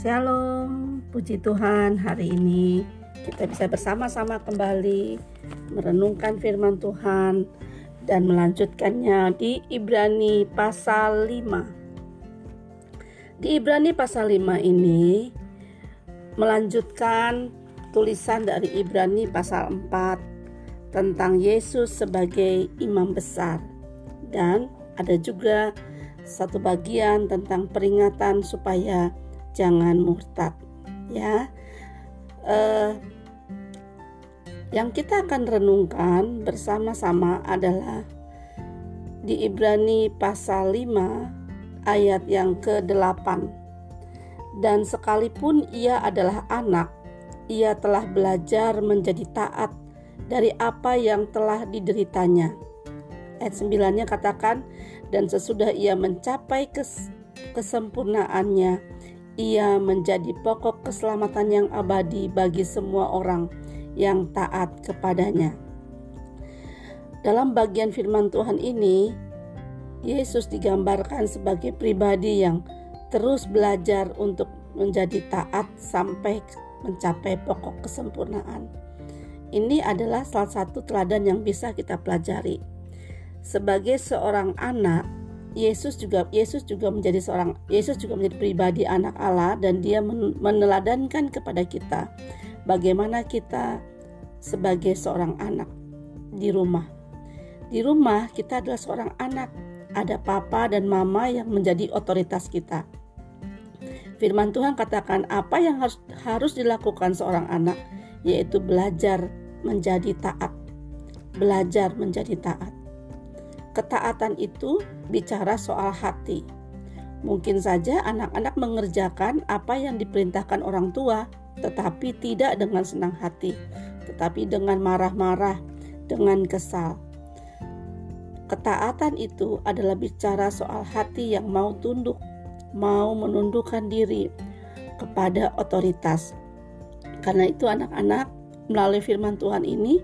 Shalom, puji Tuhan hari ini kita bisa bersama-sama kembali merenungkan firman Tuhan dan melanjutkannya di Ibrani pasal 5. Di Ibrani pasal 5 ini melanjutkan tulisan dari Ibrani pasal 4 tentang Yesus sebagai imam besar dan ada juga satu bagian tentang peringatan supaya jangan murtad ya. Eh, yang kita akan renungkan bersama-sama adalah di Ibrani pasal 5 ayat yang ke-8 dan sekalipun ia adalah anak ia telah belajar menjadi taat dari apa yang telah dideritanya. Ayat 9-nya katakan dan sesudah ia mencapai kes kesempurnaannya ia menjadi pokok keselamatan yang abadi bagi semua orang yang taat kepadanya. Dalam bagian firman Tuhan ini, Yesus digambarkan sebagai pribadi yang terus belajar untuk menjadi taat sampai mencapai pokok kesempurnaan. Ini adalah salah satu teladan yang bisa kita pelajari. Sebagai seorang anak, Yesus juga Yesus juga menjadi seorang Yesus juga menjadi pribadi anak Allah dan dia meneladankan kepada kita bagaimana kita sebagai seorang anak di rumah. Di rumah kita adalah seorang anak, ada papa dan mama yang menjadi otoritas kita. Firman Tuhan katakan apa yang harus harus dilakukan seorang anak yaitu belajar menjadi taat. Belajar menjadi taat. Ketaatan itu bicara soal hati. Mungkin saja anak-anak mengerjakan apa yang diperintahkan orang tua, tetapi tidak dengan senang hati, tetapi dengan marah-marah, dengan kesal. Ketaatan itu adalah bicara soal hati yang mau tunduk, mau menundukkan diri kepada otoritas. Karena itu, anak-anak melalui firman Tuhan ini,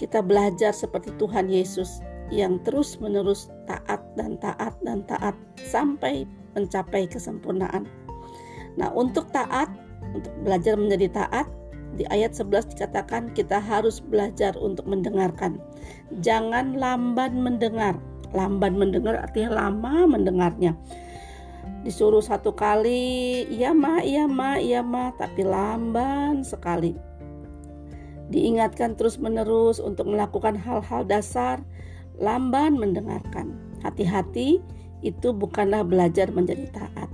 kita belajar seperti Tuhan Yesus yang terus-menerus taat dan taat dan taat sampai mencapai kesempurnaan. Nah, untuk taat, untuk belajar menjadi taat, di ayat 11 dikatakan kita harus belajar untuk mendengarkan. Jangan lamban mendengar. Lamban mendengar artinya lama mendengarnya. Disuruh satu kali, iya ma, iya ma, iya ma, tapi lamban sekali. Diingatkan terus-menerus untuk melakukan hal-hal dasar lamban mendengarkan. Hati-hati, itu bukanlah belajar menjadi taat.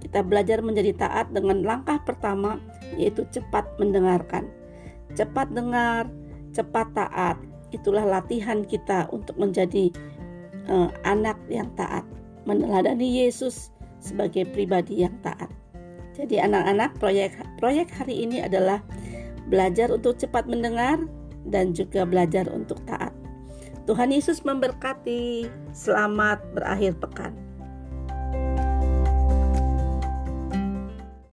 Kita belajar menjadi taat dengan langkah pertama, yaitu cepat mendengarkan. Cepat dengar, cepat taat. Itulah latihan kita untuk menjadi uh, anak yang taat, meneladani Yesus sebagai pribadi yang taat. Jadi anak-anak proyek proyek hari ini adalah belajar untuk cepat mendengar dan juga belajar untuk taat. Tuhan Yesus memberkati. Selamat berakhir pekan.